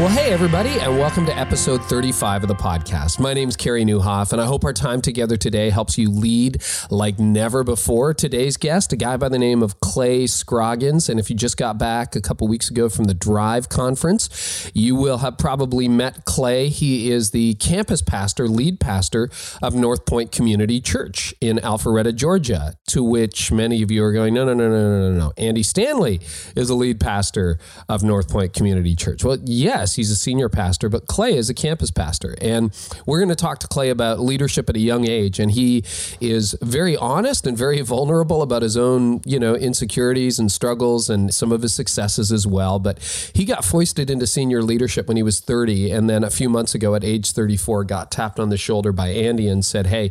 Well, hey, everybody, and welcome to episode 35 of the podcast. My name is Carey Nieuwhof, and I hope our time together today helps you lead like never before. Today's guest, a guy by the name of Clay Scroggins. And if you just got back a couple weeks ago from the Drive conference, you will have probably met Clay. He is the campus pastor, lead pastor of North Point Community Church in Alpharetta, Georgia, to which many of you are going, no, no, no, no, no, no, no. Andy Stanley is a lead pastor of North Point Community Church. Well, yes he's a senior pastor, but Clay is a campus pastor. And we're going to talk to Clay about leadership at a young age. And he is very honest and very vulnerable about his own, you know, insecurities and struggles and some of his successes as well. But he got foisted into senior leadership when he was 30. And then a few months ago at age 34, got tapped on the shoulder by Andy and said, Hey,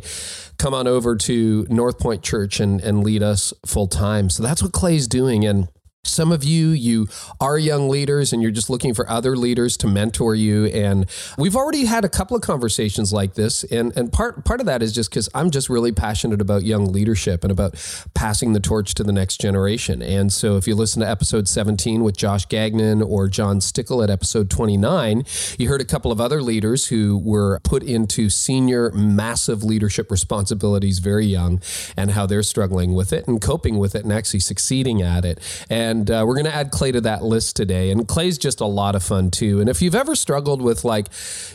come on over to North Point Church and, and lead us full time. So that's what Clay's doing. And some of you, you are young leaders and you're just looking for other leaders to mentor you. And we've already had a couple of conversations like this. And, and part, part of that is just because I'm just really passionate about young leadership and about passing the torch to the next generation. And so if you listen to episode 17 with Josh Gagnon or John Stickl at episode 29, you heard a couple of other leaders who were put into senior, massive leadership responsibilities very young and how they're struggling with it and coping with it and actually succeeding at it. And and uh, we're going to add Clay to that list today. And Clay's just a lot of fun too. And if you've ever struggled with, like,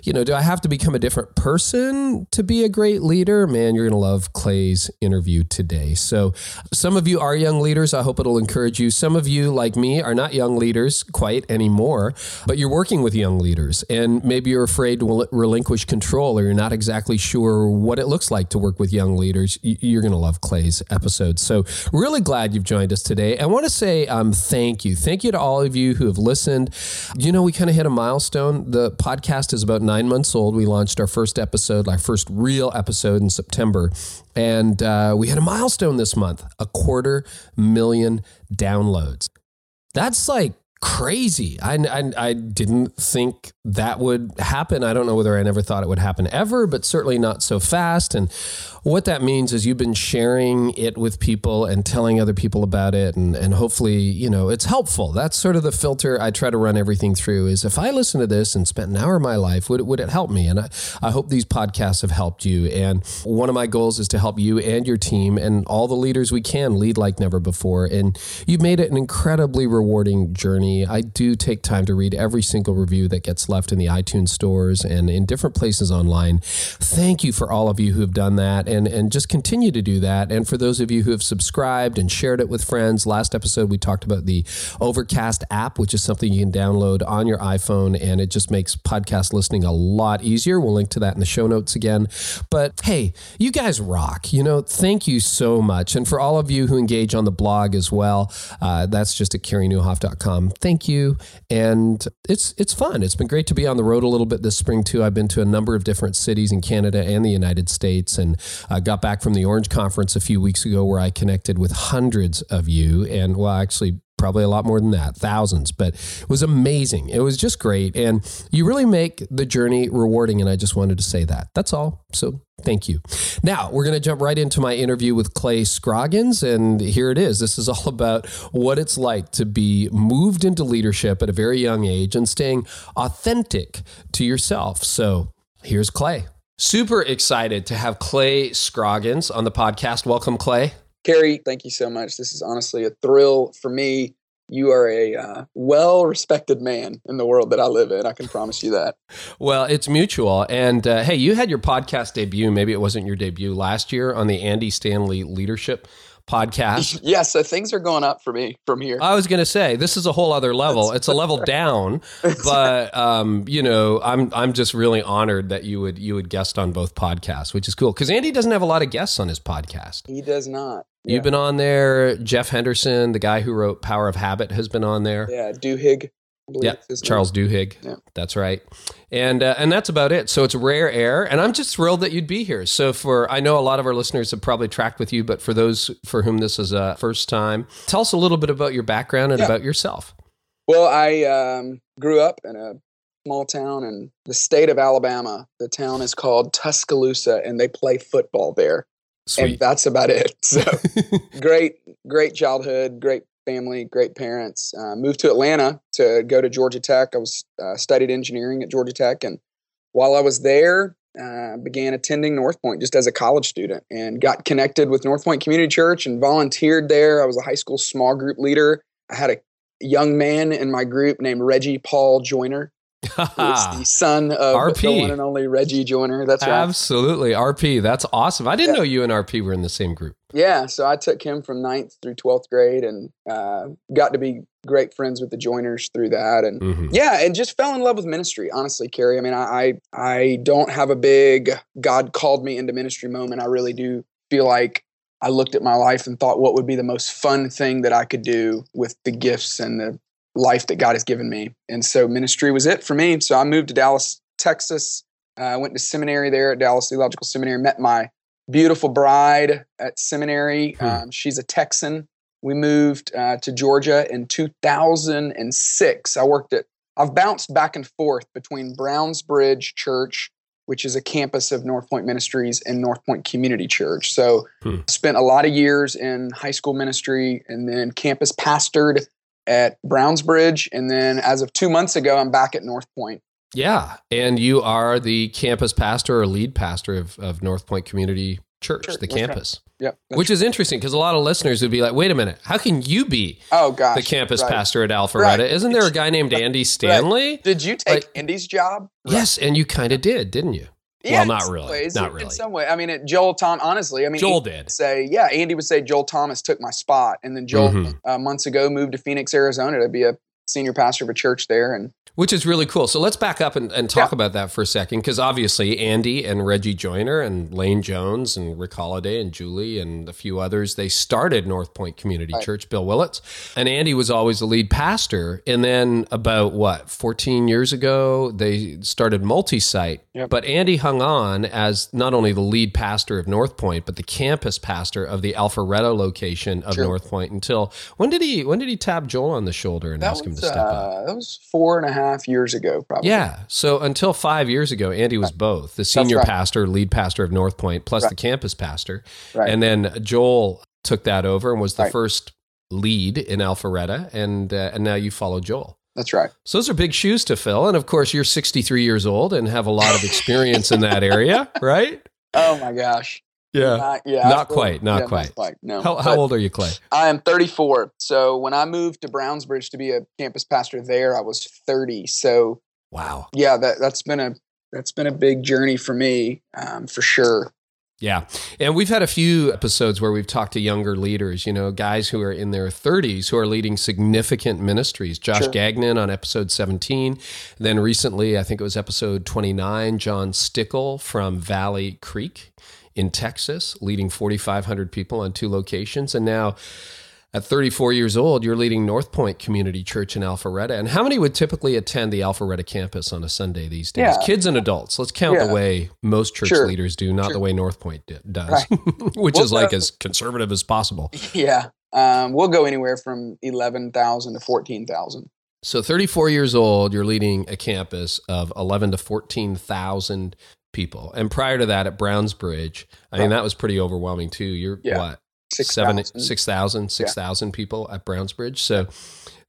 you know, do I have to become a different person to be a great leader? Man, you're going to love Clay's interview today. So, some of you are young leaders. I hope it'll encourage you. Some of you, like me, are not young leaders quite anymore, but you're working with young leaders. And maybe you're afraid to relinquish control or you're not exactly sure what it looks like to work with young leaders. You're going to love Clay's episode. So, really glad you've joined us today. I want to say, um, thank you. Thank you to all of you who have listened. You know, we kind of hit a milestone. The podcast is about nine months old. We launched our first episode, our first real episode in September. And uh, we had a milestone this month a quarter million downloads. That's like crazy. I, I, I, didn't think that would happen. I don't know whether I never thought it would happen ever, but certainly not so fast. And what that means is you've been sharing it with people and telling other people about it. And, and hopefully, you know, it's helpful. That's sort of the filter I try to run everything through is if I listen to this and spent an hour of my life, would, would it help me? And I, I hope these podcasts have helped you. And one of my goals is to help you and your team and all the leaders we can lead like never before. And you've made it an incredibly rewarding journey. I do take time to read every single review that gets left in the iTunes stores and in different places online. Thank you for all of you who have done that and, and just continue to do that. And for those of you who have subscribed and shared it with friends, last episode we talked about the Overcast app, which is something you can download on your iPhone and it just makes podcast listening a lot easier. We'll link to that in the show notes again. But hey, you guys rock. You know, thank you so much. And for all of you who engage on the blog as well, uh, that's just at careynieuwhof.com. Thank you. And it's it's fun. It's been great to be on the road a little bit this spring too. I've been to a number of different cities in Canada and the United States and I got back from the Orange Conference a few weeks ago where I connected with hundreds of you, and well, actually, probably a lot more than that, thousands, but it was amazing. It was just great. And you really make the journey rewarding. And I just wanted to say that. That's all. So thank you. Now we're going to jump right into my interview with Clay Scroggins. And here it is. This is all about what it's like to be moved into leadership at a very young age and staying authentic to yourself. So here's Clay. Super excited to have Clay Scroggins on the podcast. Welcome, Clay. Carey, thank you so much. This is honestly a thrill for me. You are a uh, well respected man in the world that I live in. I can promise you that. well, it's mutual. And uh, hey, you had your podcast debut. Maybe it wasn't your debut last year on the Andy Stanley Leadership podcast. yeah, so things are going up for me from here. I was going to say this is a whole other level. it's a level down, but um, you know, I'm I'm just really honored that you would you would guest on both podcasts, which is cool because Andy doesn't have a lot of guests on his podcast. He does not. Yeah. You've been on there. Jeff Henderson, the guy who wrote Power of Habit, has been on there. Yeah, Duhigg. Yeah, Charles Duhigg. Yeah. That's right. And uh, and that's about it. So it's rare air, and I'm just thrilled that you'd be here. So for I know a lot of our listeners have probably tracked with you, but for those for whom this is a first time, tell us a little bit about your background and yeah. about yourself. Well, I um, grew up in a small town in the state of Alabama. The town is called Tuscaloosa, and they play football there. Sweet. And that's about it. So great, great childhood, great family, great parents. Uh, moved to Atlanta to go to Georgia Tech. I was uh, studied engineering at Georgia Tech, and while I was there, uh, began attending North Point just as a college student, and got connected with North Point Community Church and volunteered there. I was a high school small group leader. I had a young man in my group named Reggie Paul Joiner. The son of RP. the one and only Reggie Joiner. That's right. Absolutely. RP. That's awesome. I didn't Yeah. know you and RP were in the same group. Yeah, so I took him from ninth through twelfth grade, and uh, got to be great friends with the Joiners through that, and Mhm. yeah, and just fell in love with ministry. Honestly, Carey. I mean, I I, I don't have a big God called me into ministry moment. I really do feel like I looked at my life and thought, what would be the most fun thing that I could do with the gifts and the life that God has given me, and so ministry was it for me. So I moved to Dallas, Texas. Uh, I went to seminary there at Dallas Theological Seminary. Met my beautiful bride at seminary. Hmm. Um, she's a Texan. We moved uh, to Georgia in 2006. I worked at, I've bounced back and forth between Browns Bridge Church, which is a campus of North Point Ministries, and North Point Community Church. So Hmm. spent a lot of years in high school ministry and then campus pastored at Browns Bridge. And then as of two months ago, I'm back at North Point. Yeah. And you are the campus pastor or lead pastor of, of North Point Community Church, Church, the that's right. campus. Yep. Which is interesting because a lot of listeners would be like, wait a minute, how can you be oh, gosh. the campus right. pastor at Alpharetta? Right. Isn't there a guy named Andy Stanley? Did you take Like- Andy's job? Yes, and you kind of did, didn't you? Yeah, Well, not really. ways, Not in- really. In some way, I mean, it, Joel Tom. Honestly, I mean, Joel Andy did. say, yeah, Andy would say Joel Thomas took my spot, and then Joel Mhm. uh, months ago moved to Phoenix, Arizona, to be a senior pastor of a church there, and Which is really cool. So let's back up and, and talk Yeah. about that for a second, because obviously Andy and Reggie Joiner and Lane Jones and Rick Holliday and Julie and a few others, they started North Point Community Right. Church, Bill Willits. And Andy was always the lead pastor. And then about what, 14 years ago, they started multi site. Yep. But Andy hung on as not only the lead pastor of North Point, but the campus pastor of the Alpharetta location of Sure. North Point until when did he when did he tap Joel on the shoulder and that ask him to step up? uh, that was four and a half years ago, probably. Yeah. So until five years ago, Andy was both the senior right. pastor, lead pastor of North Point, plus Right. the campus pastor. Right. And then Joel took that over and was the Right. first lead in Alpharetta. And, uh, and now you follow Joel. that's right. So those are big shoes to fill. And of course, you're 63 years old and have a lot of experience in that area, right? Oh my gosh. Yeah. Not, yeah, Not quite, not yeah, quite. No. How, how old are you, Clay? I am 34. So when I moved to Browns Bridge to be a campus pastor there, I was 30. So Wow. yeah, that that's been a that's been a big journey for me, um, for sure. Yeah. And we've had a few episodes where we've talked to younger leaders, you know, guys who are in their 30s who are leading significant ministries. Josh Sure. Gagnon on episode 17. Then recently, I think it was episode 29, John Stickl from Valley Creek in Texas, leading 4,500 people on two locations. And now, at 34 years old, you're leading North Point Community Church in Alpharetta. And how many would typically attend the Alpharetta campus on a Sunday these days? Yeah. Kids and adults. Let's count the way most church Sure. leaders do, not Sure. the way North Point does, Right. which Well, is like uh, as conservative as possible. Yeah. Um, we'll go anywhere from 11,000 to 14,000. So 34 years old, you're leading a campus of 11 to 14,000 people. And prior to that at Browns Bridge, I mean, that was pretty overwhelming too. You're Yeah. what? seven, 6,000. 6,000, 6,000 people at Browns Bridge. So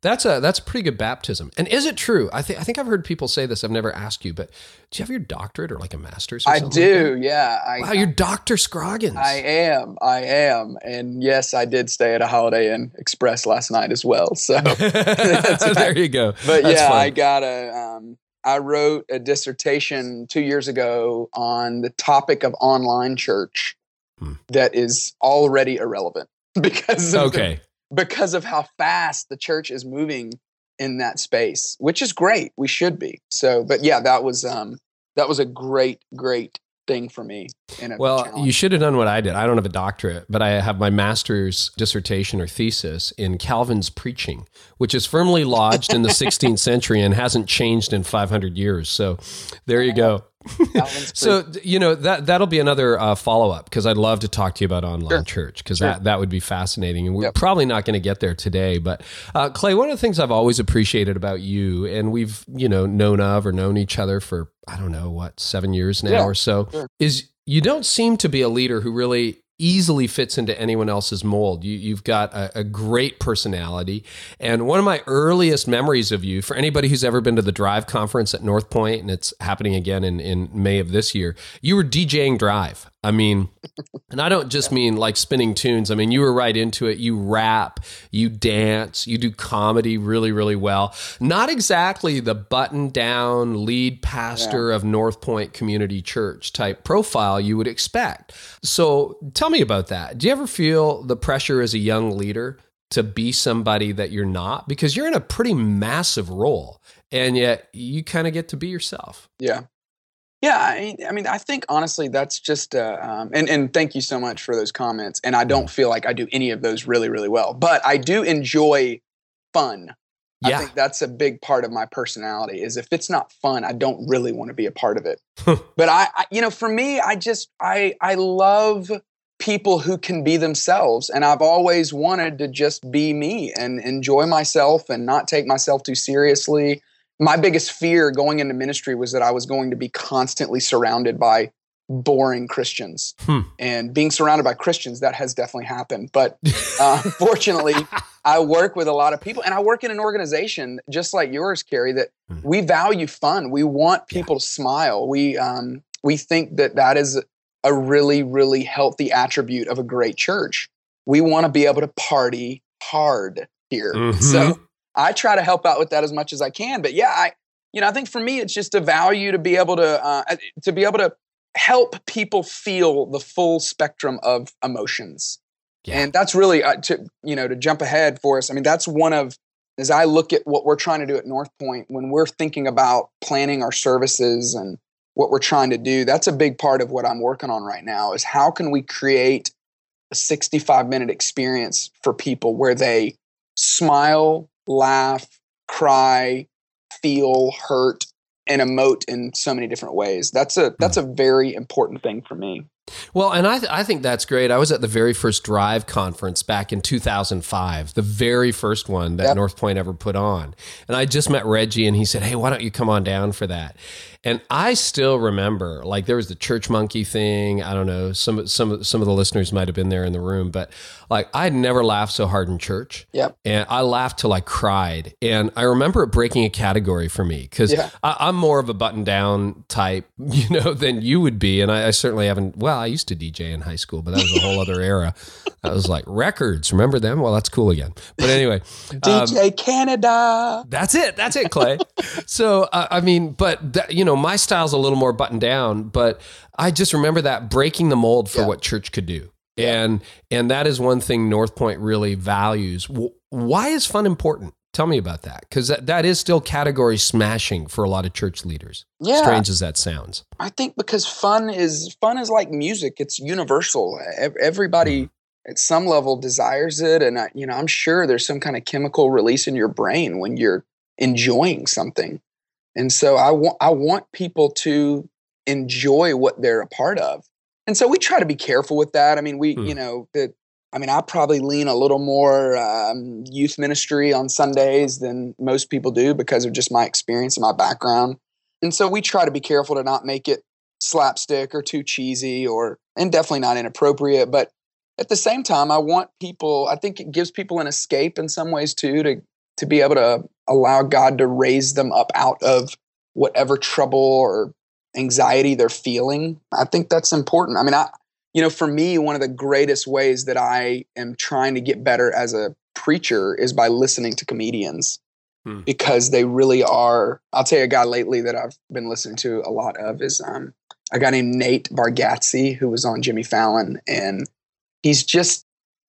that's a that's a pretty good baptism. And is it true? I think I think I've heard people say this. I've never asked you, but do you have your doctorate or like a master's? Or I something like do. yeah. I. Wow, you're Doctor Scroggins. I am. I am. And yes, I did stay at a Holiday Inn Express last night as well. So, there you go. but That's yeah, fun. I got a. Um, I wrote a dissertation two years ago on the topic of online church Hmm. that is already irrelevant because of the- okay. because of how fast the church is moving in that space, which is great. We should be. So, but yeah, that was um that was a great, great thing for me. In a Well, challenge. you should have done what I did. I don't have a doctorate, but I have my master's dissertation or thesis in Calvin's preaching, which is firmly lodged in the 16th century and hasn't changed in 500 years. So there you go. So you know that that'll be another uh, follow up because I'd love to talk to you about online sure. church because sure. that that would be fascinating and we're yep. probably not going to get there today. But uh, Clay, one of the things I've always appreciated about you, and we've you know known of or known each other for I don't know what seven years now yeah. or so, sure. is you don't seem to be a leader who really easily fits into anyone else's mold. You, have got a, a, great personality. And one of my earliest memories of you, for anybody who's ever been to the Drive conference at North Point, and it's happening again in, in May of this year, you were DJing Drive. I mean, and I don't just mean like spinning tunes. I mean, you were right into it. You rap, you dance, you do comedy really, really well. Not exactly the button down lead pastor yeah. of North Point Community Church type profile you would expect. So tell me about that. Do you ever feel the pressure as a young leader to be somebody that you're not? Because you're in a pretty massive role and yet you kind of get to be yourself. Yeah. Yeah, I, I, mean, I think honestly, that's just, uh, um, and and thank you so much for those comments. And I don't feel like I do any of those really, really well, but I do enjoy fun. Yeah. I think that's a big part of my personality. Is if it's not fun, I don't really want to be a part of it. but I, I, you know, for me, I just, I, I love people who can be themselves, and I've always wanted to just be me and enjoy myself and not take myself too seriously my biggest fear going into ministry was that I was going to be constantly surrounded by boring Christians. Hmm. And being surrounded by Christians, that has definitely happened. But uh, fortunately, I work with a lot of people and I work in an organization just like yours, Carey, that hmm. we value fun. We want people yeah. to smile. We, um, we think that that is a really, really healthy attribute of a great church. We want to be able to party hard here. Mm-hmm. So I try to help out with that as much as I can. But yeah, I, you know, I think for me, it's just a value to be able to, uh, to be able to help people feel the full spectrum of emotions. Yeah. And that's really, uh, to, you know, to jump ahead for us. I mean, that's one of, as I look at what we're trying to do at North Point, when we're thinking about planning our services and what we're trying to do, that's a big part of what I'm working on right now is how can we create a 65 minute experience for people where they smile, laugh, cry, feel, hurt, and emote in so many different ways. That's a that's hmm. a very important thing for me. Well, and I, th- I think that's great. I was at the very first Drive conference back in 2005, the very first one that yep. North Point ever put on. And I just met Reggie and he said, Hey, why don't you come on down for that? And I still remember, like there was the church monkey thing. I don't know. Some some some of the listeners might have been there in the room, but like I'd never laughed so hard in church. Yep. And I laughed till I cried. And I remember it breaking a category for me because yeah. I'm more of a button down type, you know, than you would be. And I, I, certainly haven't. Well, I used to DJ in high school, but that was a whole other era. That was like records. Remember them? Well, that's cool again. But anyway, DJ um, Canada. That's it. That's it, Clay. so uh, I mean, but that, you know know, my style's a little more buttoned down, but I just remember that breaking the mold for yeah. what church could do. Yeah. And and that is one thing North Point really values. Why is fun important? Tell me about that because that, that is still category smashing for a lot of church leaders. Yeah. Strange as that sounds. I think because fun is fun is like music. It's universal. Everybody mm. at some level desires it, and I, you know I'm sure there's some kind of chemical release in your brain when you're enjoying something. And so I want I want people to enjoy what they're a part of. And so we try to be careful with that. I mean, we, hmm. you know, that I mean, I probably lean a little more um, youth ministry on Sundays than most people do because of just my experience and my background. And so we try to be careful to not make it slapstick or too cheesy or, and definitely not inappropriate. But at the same time, I want people, I think it gives people an escape in some ways too to to be able to allow God to raise them up out of whatever trouble or anxiety they're feeling. I think that's important. I mean, I, you know, for me, one of the greatest ways that I am trying to get better as a preacher is by listening to comedians hmm. because they really are. I'll tell you a guy lately that I've been listening to a lot of is um, a guy named Nate Bargatze who was on Jimmy Fallon, and he's just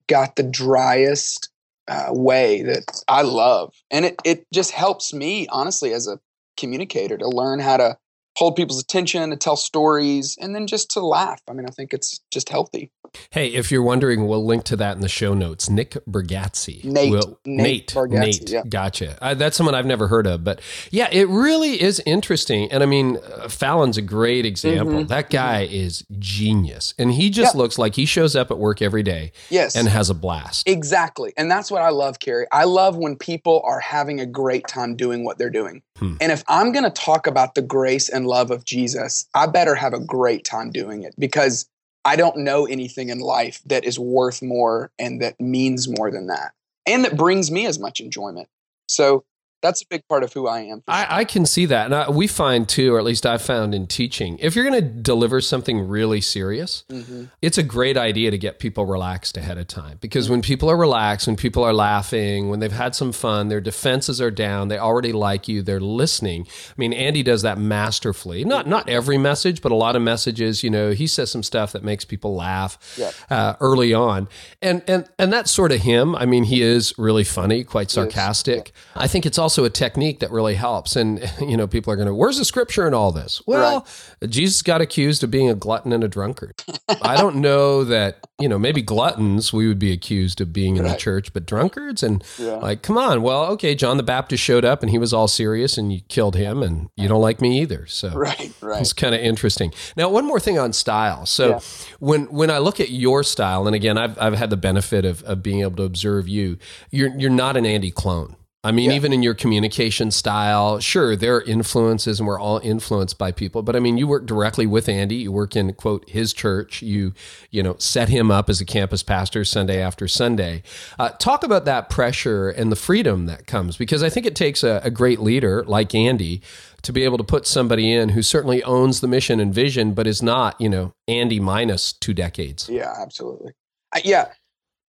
got the driest uh, way that I love. And it, it just helps me, honestly, as a communicator to learn how to hold people's attention, to tell stories, and then just to laugh. I mean, I think it's just healthy. Hey, if you're wondering, we'll link to that in the show notes. Nick Bargatze. Nate. Will, Nate Nate. Bargatze, Nate. yeah. Gotcha. Uh, that's someone I've never heard of. But yeah, it really is interesting. And I mean, uh, Fallon's a great example. That guy is genius. And he just Mm-hmm. Looks like he shows up at work every day Yes. and has a blast. Exactly. And that's what I love, Carey. I love when people are having a great time doing what they're doing. Hmm. And if I'm going to talk about the grace and love of Jesus, I better have a great time doing it because I don't know anything in life that is worth more and that means more than that and that brings me as much enjoyment. So that's a big part of who I am. I, I can see that. And I, we find too, or at least I've found in teaching, if you're going to deliver something really serious, Mhm. it's a great idea to get people relaxed ahead of time because Mm-hmm. when people are relaxed, when people are laughing, when they've had some fun, their defenses are down, they already like you, they're listening. I mean, Andy does that masterfully. Not not every message, but a lot of messages. You know, he says some stuff that makes people laugh Yeah. uh, early on, and and and that's sort of him. I mean, he is really funny, quite sarcastic. I think it's also a technique that really helps. And you know, people are going to, where's the scripture in all this? Well, Jesus got accused of being a glutton and a drunkard. I don't know that, you know, maybe gluttons we would be accused of being in the church, but drunkards and Yeah. like, come on. Well, okay, John the Baptist showed up and he was all serious and you killed him and you don't like me either. So Right, right. it's kind of interesting. Now, one more thing on style. So Yeah. when when I look at your style, and again, I've I've had the benefit of, of being able to observe you. You're you're not an Andy clone. I mean, Yeah. even in your communication style, sure, there are influences, and we're all influenced by people. But I mean, you work directly with Andy. You work in quote his church. You you know set him up as a campus pastor Sunday after Sunday. Uh, talk about that pressure and the freedom that comes, because I think it takes a, a great leader like Andy to be able to put somebody in who certainly owns the mission and vision, but is not you know Andy minus two decades. Yeah, absolutely. I, yeah.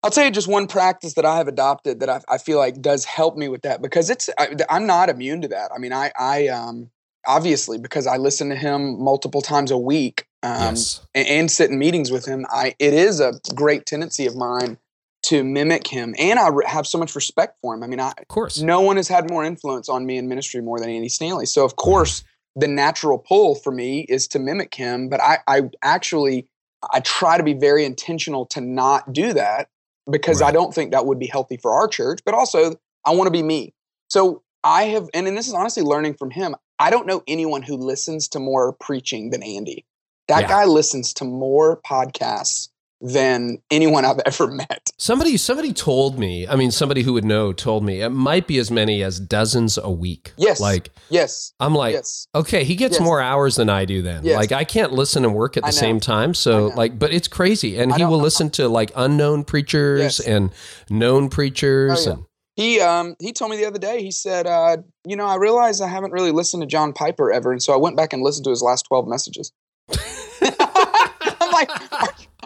I'll tell you just one practice that I have adopted that I, I feel like does help me with that because it's I, I'm not immune to that. I mean, I I um obviously because I listen to him multiple times a week um, yes. and, and sit in meetings with him. I it is a great tendency of mine to mimic him, and I re- have so much respect for him. I mean, I Of course. no one has had more influence on me in ministry more than Andy Stanley. So of course, the natural pull for me is to mimic him, but I, I actually I try to be very intentional to not do that because I don't think that would be healthy for our church. But also, I want to be me. So I have, and, and this is honestly learning from him. I don't know anyone who listens to more preaching than Andy. That Yeah. guy listens to more podcasts than anyone I've ever met. Somebody somebody told me, I mean somebody who would know told me it might be as many as dozens a week. Yes. Like Yes. I'm like yes. Okay, he gets Yes. more hours than I do then. Yes. Like I can't listen and work at the same time. So like but it's crazy. And he will listen to like unknown preachers and known preachers Oh, yeah. and He um he told me the other day. He said, uh, you know, I realized I haven't really listened to John Piper ever, and so I went back and listened to his last twelve messages.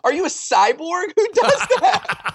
Are, you a cyborg? Who does that?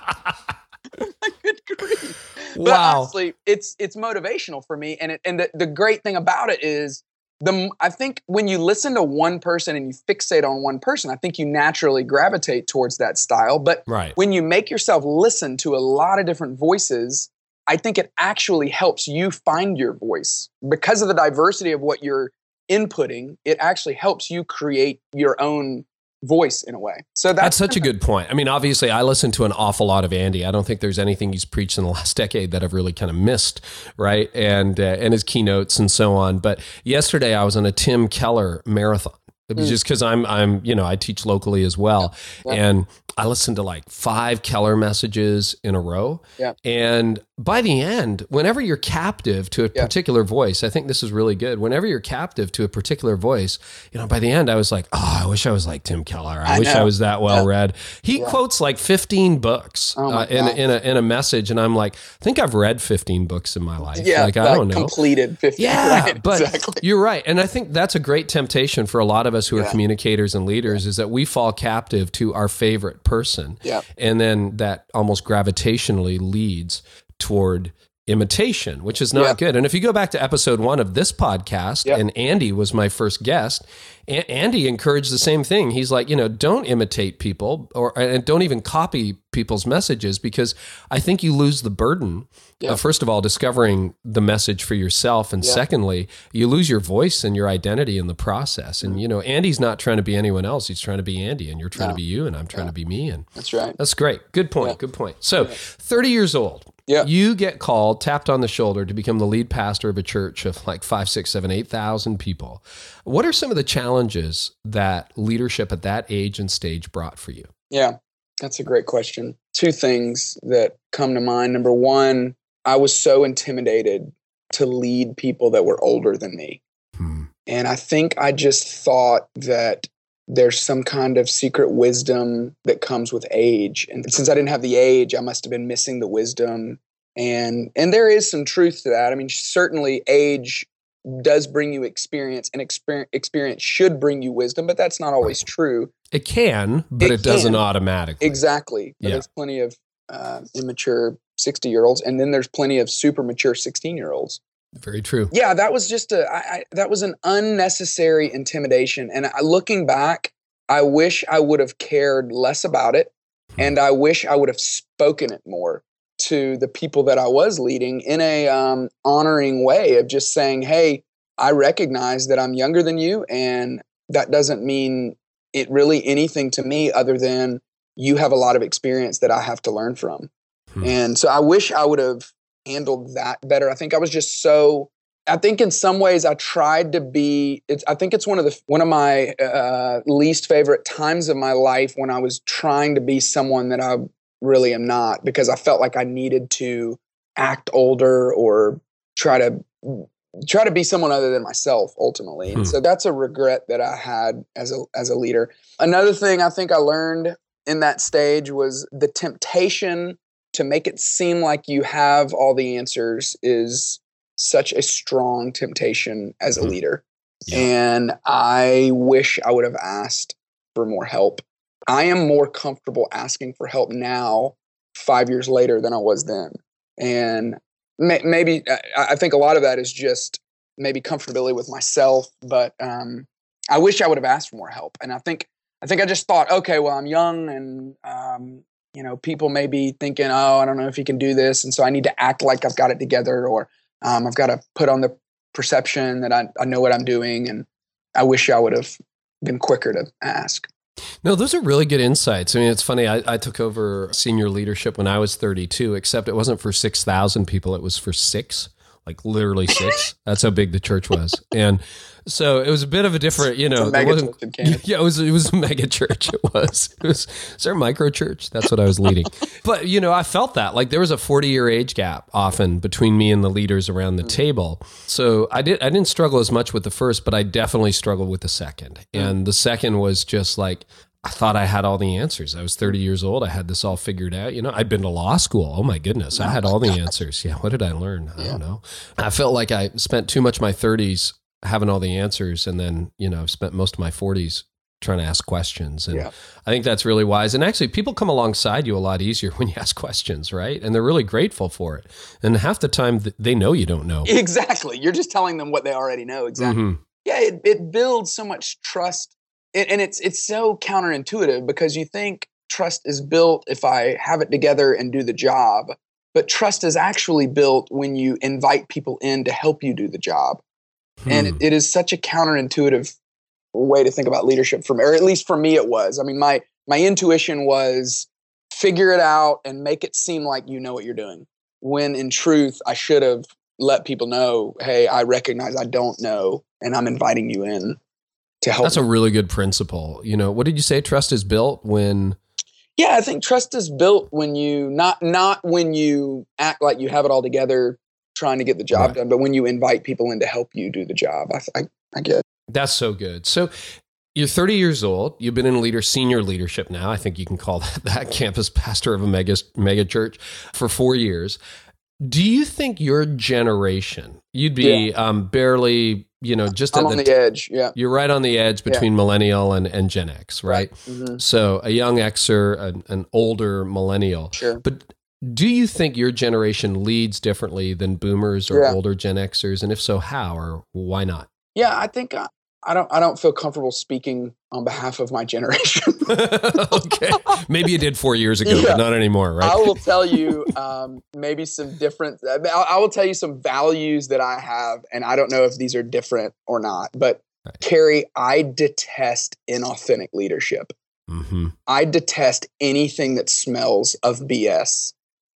good grief. But Wow. honestly, it's it's motivational for me, and it, and the, the great thing about it is the I think when you listen to one person and you fixate on one person, I think you naturally gravitate towards that style. But Right. when you make yourself listen to a lot of different voices, I think it actually helps you find your voice because of the diversity of what you're inputting. It actually helps you create your own voice in a way. So That's that's, such a good point. I mean, obviously, I listen to an awful lot of Andy. I don't think there's anything he's preached in the last decade that I've really kind of missed, right? And uh, and his keynotes and so on. But yesterday, I was on a Tim Keller marathon. It was Mm. just because I'm I'm you know I teach locally as well, Yeah. and I listened to like five Keller messages in a row. Yeah. And by the end, whenever you're captive to a Yeah. particular voice, I think this is really good. Whenever you're captive to a particular voice, you know, by the end, I was like, oh, I wish I was like Tim Keller. I, I wish I was that well Yeah. read. He Yeah. quotes like 15 books Oh uh, in, a, in, a, in a message. And I'm like, I think I've read 15 books in my life. yeah, like, I don't know. completed 50. Yeah, right, but exactly. you're right, and I think that's a great temptation for a lot of us who are communicators and leaders is that we fall captive to our favorite person, Yeah. and then that almost gravitationally leads toward imitation, which is not Yeah. good. And if you go back to episode one of this podcast, Yeah. and Andy was my first guest, A- Andy encouraged the same thing. He's like, you know, don't imitate people or and don't even copy people's messages because I think you lose the burden. Yeah. Of, first of all, discovering the message for yourself, and secondly, you lose your voice and your identity in the process. Mm-hmm. And you know, Andy's not trying to be anyone else; he's trying to be Andy, and you're trying No. to be you, and I'm trying to be me. And That's right. that's great. Good point. Good point. So, 30 years old. Yeah. You get called, tapped on the shoulder to become the lead pastor of a church of like five, six, seven, eight thousand people. What are some of the challenges that leadership at that age and stage brought for you? Yeah, that's a great question. Two things that come to mind. Number one, I was so intimidated to lead people that were older than me. Hmm. And I think I just thought that there's some kind of secret wisdom that comes with age. And since I didn't have the age, I must have been missing the wisdom. And and there is some truth to that. I mean, certainly age does bring you experience and experience experience should bring you wisdom, but that's not always true. It can, but it, It doesn't automatically. Exactly. Yeah. There's plenty of uh, immature 60 year olds, and then there's plenty of super mature 16 year olds. Very true. Yeah, that was just a I, I, that was an unnecessary intimidation. And I, looking back, I wish I would have cared less about it, and I wish I would have spoken it more to the people that I was leading in a um, honoring way of just saying, "Hey, I recognize that I'm younger than you, and that doesn't mean it really anything to me other than you have a lot of experience that I have to learn from." Hmm. And so I wish I would have handled that better. I think I was just so I think in some ways I tried to be it's I think it's one of the one of my uh, least favorite times of my life when I was trying to be someone that I really am not because I felt like I needed to act older or try to try to be someone other than myself ultimately. Hmm. And so that's a regret that I had as a as a leader. Another thing I think I learned in that stage was the temptation to make it seem like you have all the answers is such a strong temptation as a Mhm. leader. Yeah. And I wish I would have asked for more help. I am more comfortable asking for help now, five years later, than I was then. And may, maybe I, I think a lot of that is just maybe comfortability with myself, but um, I wish I would have asked for more help. And I think I think I just thought, okay, well, I'm young and um, you know, people may be thinking, oh, I don't know if he can do this. And so I need to act like I've got it together or um, I've got to put on the perception that I, I know what I'm doing. And I wish I would have been quicker to ask. No, those are really good insights. I mean, it's funny. I, I took over senior leadership when I was 32, except it wasn't for 6,000 people. It was for six, like literally six. That's how big the church was. And so it was a bit of a different, you know, mega wasn't- church in Canada. yeah, it was, it was a mega church. It was, it was, is there a micro church? That's what I was leading. but, you know, I felt that like there was a 40 year age gap often between me and the leaders around the mm. table. So I did, I didn't struggle as much with the first, but I definitely struggled with the second. Mm. And the second was just like, I thought I had all the answers. I was 30 years old. I had this all figured out. You know, I'd been to law school. Oh my goodness. I had all the answers. Yeah. What did I learn? I don't know. I felt like I spent too much of my 30s having all the answers. And then, you know, I've spent most of my 40s trying to ask questions. And Yeah. I think that's really wise. And actually, people come alongside you a lot easier when you ask questions, right? And they're really grateful for it. And half the time, they know you don't know. Exactly. You're just telling them what they already know. Exactly. Mhm. yeah it, it builds so much trust and, and it's it's so counterintuitive because you think trust is built if i have it together and do the job but trust is actually built when you invite people in to help you do the job and Hmm. it, it is such a counterintuitive way to think about leadership from or at least for me it was i mean my my intuition was figure it out and make it seem like you know what you're doing when in truth i should have let people know hey i recognize i don't know and i'm inviting you in to help That's a really good principle. You know, what did you say? Trust is built when. yeah i think trust is built when you not not when you act like you have it all together trying to get the job Right. done but when you invite people in to help you do the job i i, I get That's so good. So you're 30 years old. You've been in leader, senior leadership now. I think you can call that, that campus pastor of a mega, mega church for four years. Do you think your generation, you'd be um, barely, you know, just on the, the edge yeah you're right on the edge between millennial and, and Gen X, right? Mhm. So a young Xer, an, an older millennial. sure But do you think your generation leads differently than boomers or Yeah. older Gen Xers? And if so, how or why not? Yeah, I think I, I don't I don't feel comfortable speaking on behalf of my generation. okay. Maybe you did four years ago, Yeah. but not anymore, right? I will tell you um, maybe some different. I will tell you some values that I have, and I don't know if these are different or not. But Right. Carey, I detest inauthentic leadership. hmm I detest anything that smells of BS.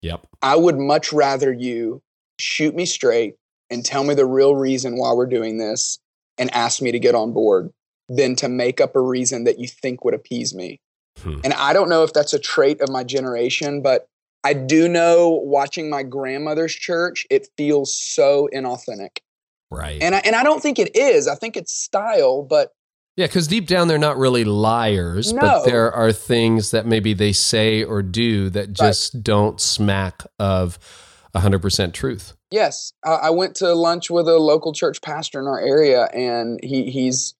Yep. I would much rather you shoot me straight and tell me the real reason why we're doing this and ask me to get on board than to make up a reason that you think would appease me. Hmm. And I don't know if that's a trait of my generation, but I do know watching my grandmother's church, it feels so inauthentic. Right. And I, and I don't think it is. I think it's style, but yeah, because deep down they're not really liars, but there are things that maybe they say or do that just don't smack of 100% truth. Yes, I, I went to lunch with a local church pastor in our area, and he he's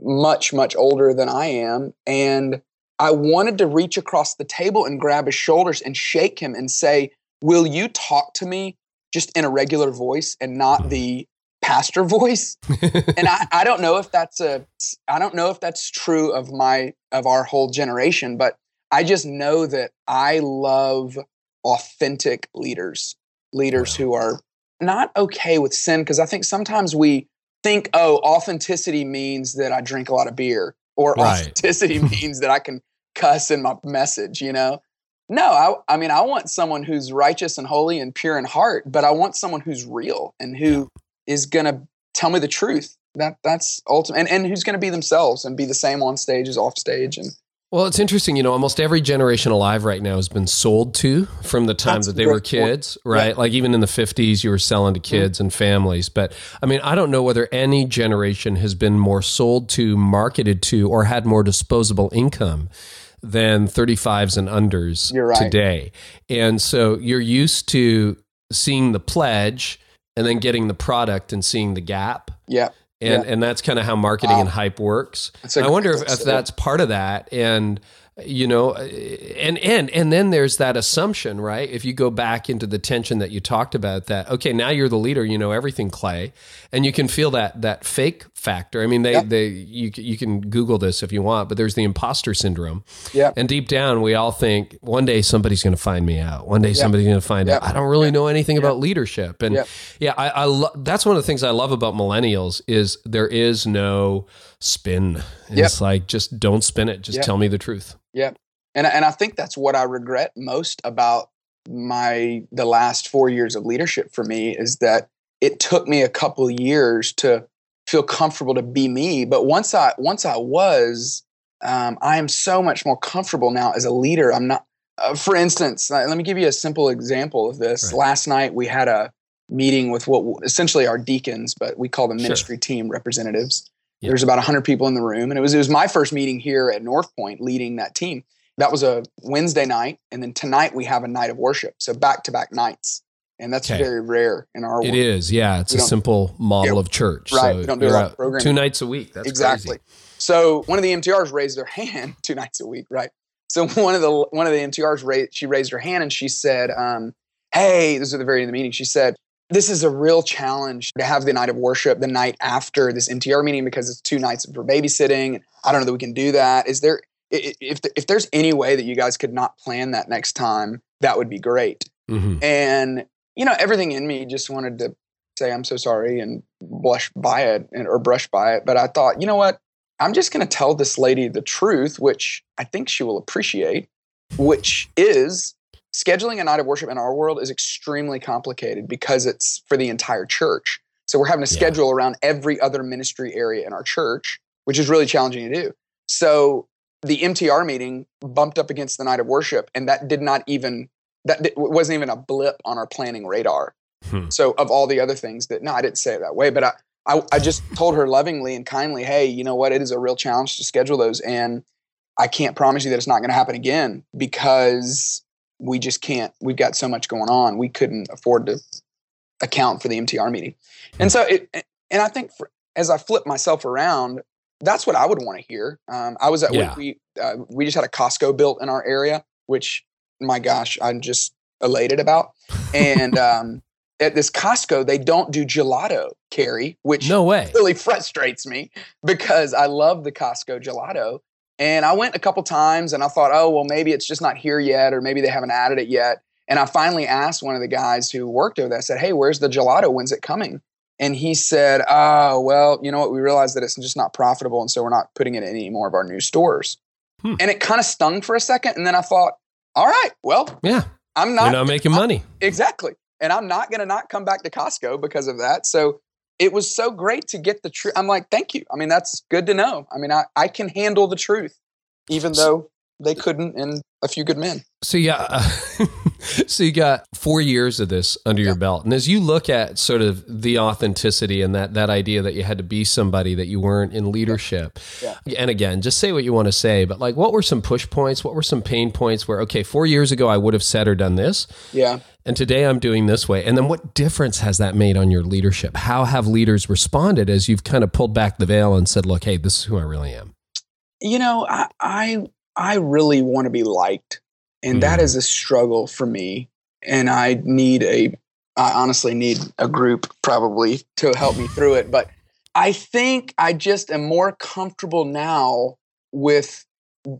much much older than I am, and I wanted to reach across the table and grab his shoulders and shake him and say, "Will you talk to me just in a regular voice and not mm. the pastor voice?" and I, I don't know if that's a I don't know if that's true of my of our whole generation, but I just know that I love authentic leaders, leaders who are not okay with sin because I think sometimes we think, oh, authenticity means that I drink a lot of beer, or Right. authenticity means that I can cuss in my message, you know? No, I, I mean, I want someone who's righteous and holy and pure in heart, but I want someone who's real and who is going to tell me the truth. That that's ultimate, and, and who's going to be themselves and be the same on stage as off stage. And Well, it's interesting. You know, almost every generation alive right now has been sold to from the time That's that they were point. kids, right? Like even in the 50s, you were selling to mm-hmm. kids and families. But I mean, I don't know whether any generation has been more sold to, marketed to, or had more disposable income than 35s and unders right. today. And so you're used to seeing the pledge and then getting the product and seeing the gap. yeah, And, Yeah. and that's kind of how marketing Wow. and hype works. I wonder if, if that's part of that. And you know, uh, and and and then there's that assumption, right? If you go back into the tension that you talked about, that okay, now you're the leader, you know everything, Clay, and you can feel that that fake factor. I mean, they Yep. they you you can Google this if you want, but there's the imposter syndrome, yeah, and deep down we all think one day somebody's going to find me out. One day somebody's going to find Yep. out. I don't really know anything about leadership, and Yep. yeah, I, I lo- that's one of the things I love about millennials is there is no spin. It's like just don't spin it. Just Yep. tell me the truth. yeah. And and I think that's what I regret most about my the last four years of leadership for me is that it took me a couple years to feel comfortable to be me. But once I once I was, um, I am so much more comfortable now as a leader. I'm not. Uh, for instance, uh, let me give you a simple example of this. Right. Last night we had a meeting with what essentially our deacons, but we call them Sure. ministry team representatives. Yeah. There's about 100 people in the room, and it was it was my first meeting here at North Point leading that team. That was a Wednesday night, and then tonight we have a night of worship, so back to back nights, and that's Okay. very rare in our It world. is, yeah. It's We a simple model Yeah, of church. right, So we don't do a lot of programming. two nights a week. That's exactly. crazy. So one of the MTRs raised their hand two nights a week, right? So one of the one of the MTRs raised she raised her hand and she said, um, "Hey, this is at the very end of the meeting." She said, "This is a real challenge to have the night of worship the night after this MTR meeting because it's two nights for babysitting. I don't know that we can do that. Is there if if there's any way that you guys could not plan that next time, that would be great." hmm And you know, everything in me just wanted to say I'm so sorry and blush by it and, or brush by it. But I thought, you know what? I'm just going to tell this lady the truth, which I think she will appreciate, which is scheduling a night of worship in our world is extremely complicated because it's for the entire church. So we're having to Yeah. schedule around every other ministry area in our church, which is really challenging to do. So the MTR meeting bumped up against the night of worship, and that did not even that wasn't even a blip on our planning radar. Hmm. So of all the other things that no, I didn't say it that way, but I, I I just told her lovingly and kindly, hey, you know what? It is a real challenge to schedule those, and I can't promise you that it's not going to happen again because we just can't. We've got so much going on. We couldn't afford to account for the MTR meeting, and so it. And I think for, as I flip myself around, that's what I would want to hear. Um, I was at Yeah. we uh, we just had a Costco built in our area, which my gosh, I'm just elated about. And um, at this Costco, they don't do gelato, Carey, which no way really frustrates me because I love the Costco gelato. And I went a couple times and I thought, oh, well, maybe it's just not here yet, or maybe they haven't added it yet. And I finally asked one of the guys who worked over there, I said, hey, where's the gelato? When's it coming? And he said, oh, well, you know what? We realized that it's just not profitable. And so we're not putting it in any more of our new stores. Hmm. And it kind of stung for a second. And then I thought, all right, well, yeah, I'm not, You're not making I'm, money. Exactly. And I'm not going to not come back to Costco because of that. So it was so great to get the truth. I'm like, thank you. I mean, that's good to know. I mean, I, I can handle the truth, even though they couldn't and a few good men. So yeah, uh, so you got four years of this under yeah. your belt, and as you look at sort of the authenticity and that that idea that you had to be somebody that you weren't in leadership, yeah. Yeah. and again, just say what you want to say, but like, what were some push points? What were some pain points where okay, four years ago I would have said or done this, yeah, and today I'm doing this way, and then what difference has that made on your leadership? How have leaders responded as you've kind of pulled back the veil and said, look, hey, this is who I really am. You know, I, I I really want to be liked. And mm. that is a struggle for me. And I need a, I honestly need a group probably to help me through it. But I think I just am more comfortable now with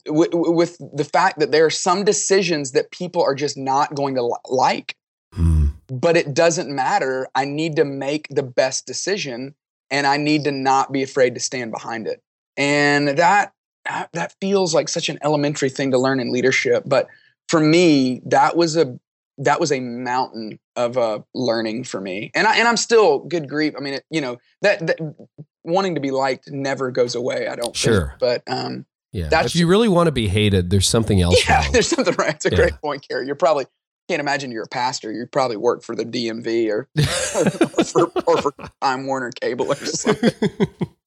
with, with the fact that there are some decisions that people are just not going to like. Mm. But it doesn't matter. I need to make the best decision and I need to not be afraid to stand behind it. And that that feels like such an elementary thing to learn in leadership but for me that was a that was a mountain of uh, learning for me and I, and I'm still good grief I mean it, you know that, that, wanting to be liked never goes away I don't sure think, but um yeah that's if you really want to be hated there's something else yeah wrong. there's something right it's a yeah. great point Carey you're probably can't imagine you're a pastor. You probably work for the DMV or, or, for, or for Time Warner Cable or something.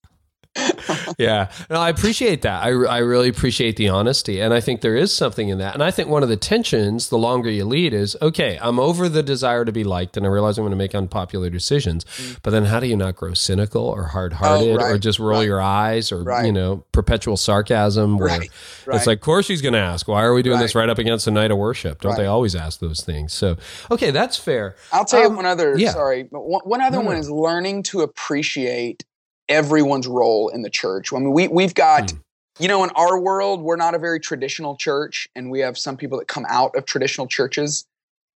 yeah, no, I appreciate that. I, I really appreciate the honesty, and I think there is something in that. And I think one of the tensions, the longer you lead, is okay. I'm over the desire to be liked, and I realize I'm going to make unpopular decisions. Mm. But then, how do you not grow cynical or hard hearted, oh, right, or just roll right. your eyes, or right. you know, perpetual sarcasm? Where it's like, of course, she's going to ask, why are we doing this right up against the night of worship? Don't they always ask those things? So, okay, that's fair. I'll tell um, you one other. Yeah. Sorry, one, one other no, one no. is learning to appreciate everyone's role in the church. I mean, we we've got. Mm. You know, in our world, we're not a very traditional church, and we have some people that come out of traditional churches.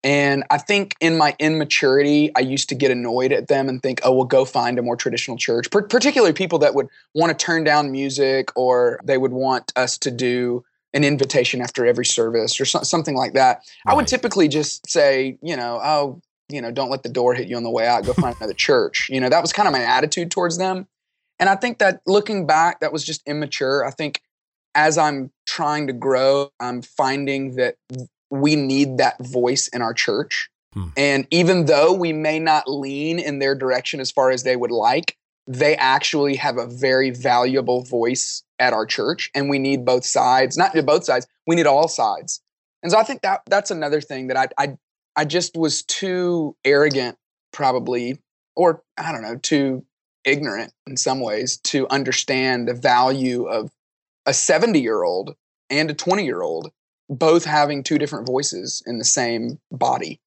And I think in my immaturity, I used to get annoyed at them and think, oh, well, go find a more traditional church, P- particularly people that would want to turn down music or they would want us to do an invitation after every service or so- something like that. Right. I would typically just say, you know, oh, you know, don't let the door hit you on the way out, go find another church. You know, that was kind of my attitude towards them. And I think that looking back, that was just immature. I think as I'm trying to grow, I'm finding that we need that voice in our church. Hmm. And even though we may not lean in their direction as far as they would like, they actually have a very valuable voice at our church. And we need both sides, not both sides, we need all sides. And so I think that that's another thing that I, I, I just was too arrogant, probably, or I don't know, too ignorant in some ways to understand the value of a 70 year old and a 20 year old both having two different voices in the same body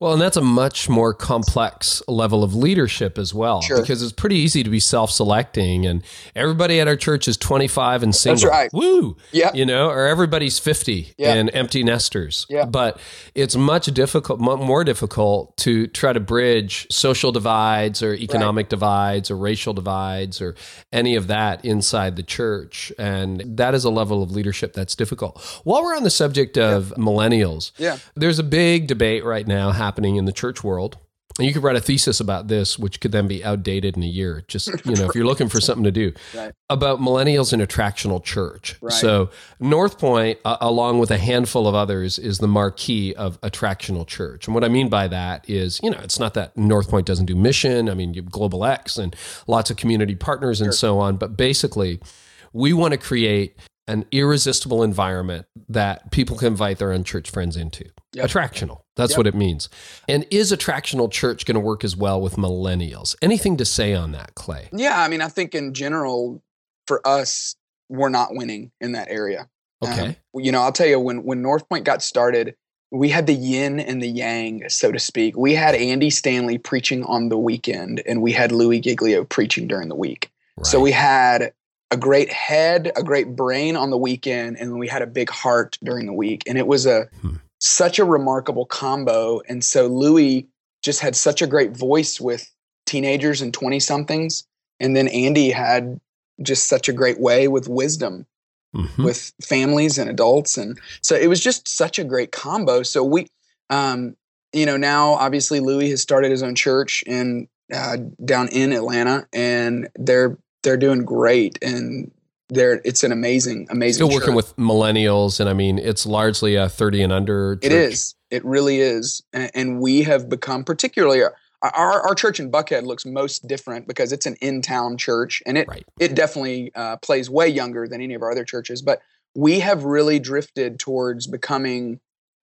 well, and that's a much more complex level of leadership as well, sure. because it's pretty easy to be self-selecting, and everybody at our church is 25 and single. That's right. Woo! Yeah. You know, or everybody's 50 yeah. and empty nesters. Yeah. But it's much difficult, more difficult to try to bridge social divides or economic right. divides or racial divides or any of that inside the church, and that is a level of leadership that's difficult. While we're on the subject of yeah. millennials, yeah. there's a big debate right now happening in the church world. And you could write a thesis about this, which could then be outdated in a year. Just you know, if you're looking for something to do right. about millennials in attractional church. Right. So North Point, uh, along with a handful of others, is the marquee of attractional church. And what I mean by that is, you know, it's not that North Point doesn't do mission. I mean, you have Global X and lots of community partners and sure. so on. But basically, we want to create an irresistible environment that people can invite their unchurched friends into. Yep. Attractional. That's yep. what it means. And is attractional church going to work as well with millennials? Anything to say on that, Clay? Yeah, I mean, I think in general, for us, we're not winning in that area. Okay. Um, you know, I'll tell you when when North Point got started, we had the yin and the yang, so to speak. We had Andy Stanley preaching on the weekend, and we had Louis Giglio preaching during the week. Right. So we had a great head, a great brain on the weekend, and we had a big heart during the week. And it was a hmm. Such a remarkable combo. And so Louis just had such a great voice with teenagers and 20 somethings. And then Andy had just such a great way with wisdom mm-hmm. with families and adults. And so it was just such a great combo. So we, um, you know, now obviously Louis has started his own church in uh, down in Atlanta, and they're they're doing great, and they're it's an amazing, amazing. Still working with millennials, and I mean, it's largely a thirty and under. Church. It is. It really is, and, and we have become particularly our, our church in Buckhead looks most different because it's an in-town church, and it right. it definitely uh, plays way younger than any of our other churches. But we have really drifted towards becoming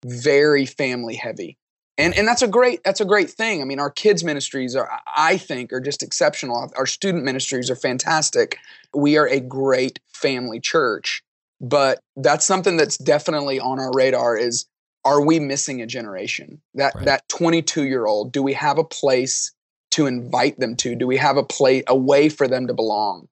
very family heavy, and and that's a great that's a great thing. I mean, our kids ministries are I think are just exceptional. Our student ministries are fantastic. We are a great family church, but that's something that's definitely on our radar. Is are we missing a generation? That right. that 22 year old, do we have a place to invite them to? Do we have a place a way for them to belong?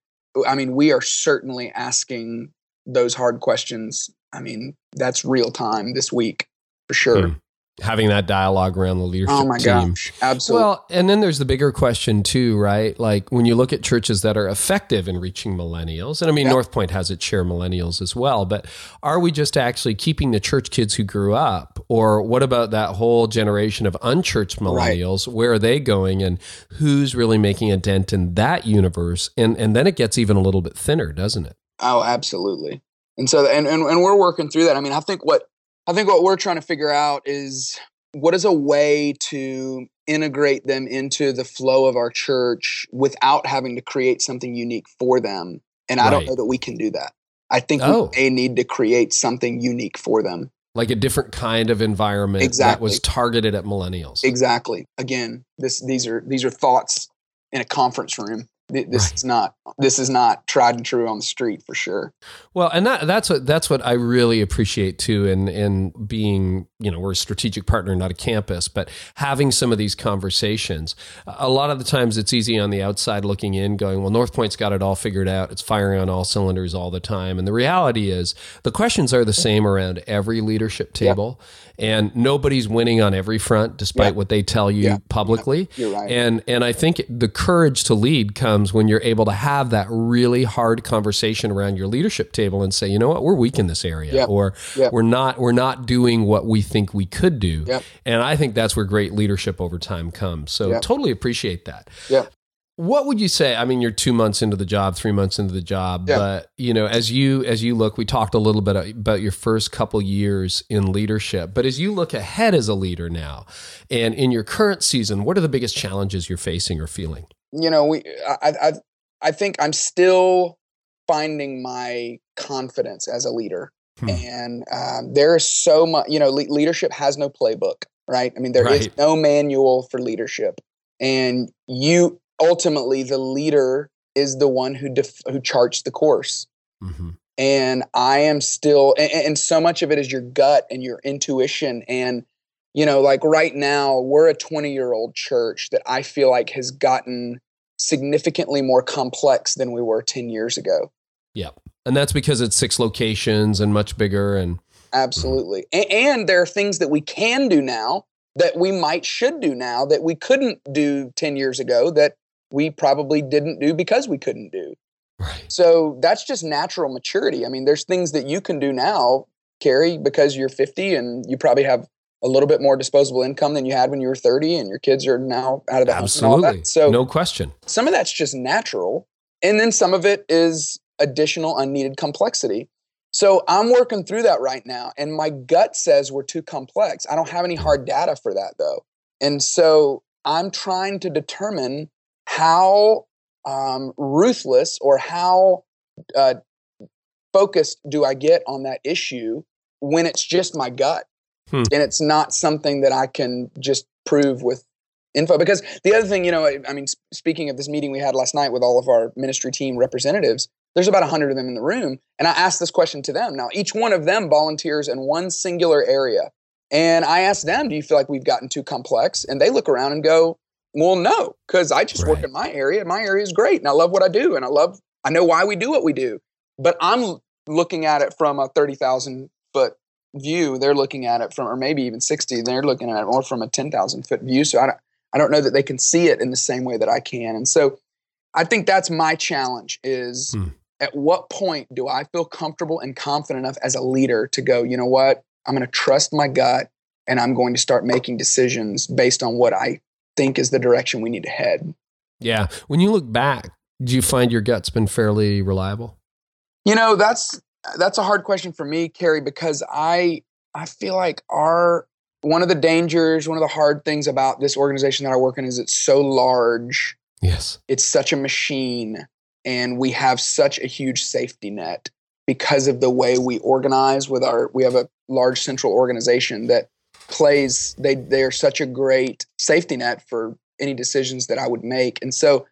I mean, we are certainly asking those hard questions. I mean, that's real time this week for sure. Hmm having that dialogue around the oh leadership oh my team. gosh. Absolutely well and then there's the bigger question too right? Like when you look at churches that are effective in reaching millennials and i mean yep. north point has its share millennials as well but are we just actually keeping the church kids who grew up? Or what about that whole generation of unchurched millennials? Right. where are they going and who's really making a dent in that universe? And and then it gets even a little bit thinner doesn't it? Oh absolutely. And so and, and, and we're working through that. I mean i think what I think what we're trying to figure out is what is a way to integrate them into the flow of our church without having to create something unique for them. And I don't know that we can do that. I think oh. we may need to create something unique for them. Like a different kind of environment exactly. that was targeted at millennials. Exactly. Again, this these are these are thoughts in a conference room this right. is not this is not tried and true on the street for sure. Well, and that that's what that's what I really appreciate too in in being, you know, we're a strategic partner, not a campus, but having some of these conversations. A lot of the times it's easy on the outside looking in, going, well, North Point's got it all figured out. It's firing on all cylinders all the time. And the reality is the questions are the same around every leadership table. Yeah and nobody's winning on every front despite yeah. what they tell you yeah. publicly. Yeah. Right. and and i think the courage to lead comes when you're able to have that really hard conversation around your leadership table and say you know what? We're weak in this area or we're not we're not doing what we think we could do. And i think that's where great leadership over time comes. So totally appreciate that. Yeah what would you say? I mean, you're two months into the job, three months into the job, yeah. but you know, as you as you look, we talked a little bit about your first couple years in leadership, but as you look ahead as a leader now, and in your current season, what are the biggest challenges you're facing or feeling? You know, we I I, I think I'm still finding my confidence as a leader, hmm. and um, there is so much. You know, le- leadership has no playbook, right? I mean, there right. is no manual for leadership, and you ultimately the leader is the one who def- who charts the course. Mm-hmm. And I am still, and, and so much of it is your gut and your intuition. And, you know, like right now, we're a 20 year old church that I feel like has gotten significantly more complex than we were 10 years ago. Yeah. And that's because it's six locations and much bigger. And absolutely. Mm-hmm. And, and there are things that we can do now that we might should do now that we couldn't do 10 years ago that we probably didn't do because we couldn't do. Right. So that's just natural maturity. I mean, there's things that you can do now, Carey, because you're 50 and you probably have a little bit more disposable income than you had when you were 30 and your kids are now out of the Absolutely. house. So no question. Some of that's just natural. And then some of it is additional unneeded complexity. So I'm working through that right now. And my gut says we're too complex. I don't have any hard data for that though. And so I'm trying to determine how um, ruthless or how uh, focused do I get on that issue when it's just my gut hmm. and it's not something that I can just prove with info? Because the other thing, you know, I, I mean, speaking of this meeting we had last night with all of our ministry team representatives, there's about 100 of them in the room. And I asked this question to them. Now, each one of them volunteers in one singular area And I ask them, do you feel like we've gotten too complex? And they look around and go, well, no, because I just right. work in my area. and My area is great, and I love what I do, and I love, I know why we do what we do. But I'm looking at it from a thirty thousand foot view. They're looking at it from, or maybe even sixty. They're looking at it more from a ten thousand foot view. So I don't, I don't know that they can see it in the same way that I can. And so, I think that's my challenge: is hmm. at what point do I feel comfortable and confident enough as a leader to go, you know what, I'm going to trust my gut, and I'm going to start making decisions based on what I think is the direction we need to head. Yeah. When you look back, do you find your gut's been fairly reliable? You know, that's that's a hard question for me, Carey, because I I feel like our one of the dangers, one of the hard things about this organization that I work in is it's so large. Yes. It's such a machine and we have such a huge safety net because of the way we organize with our we have a large central organization that plays they they are such a great safety net for any decisions that I would make. And so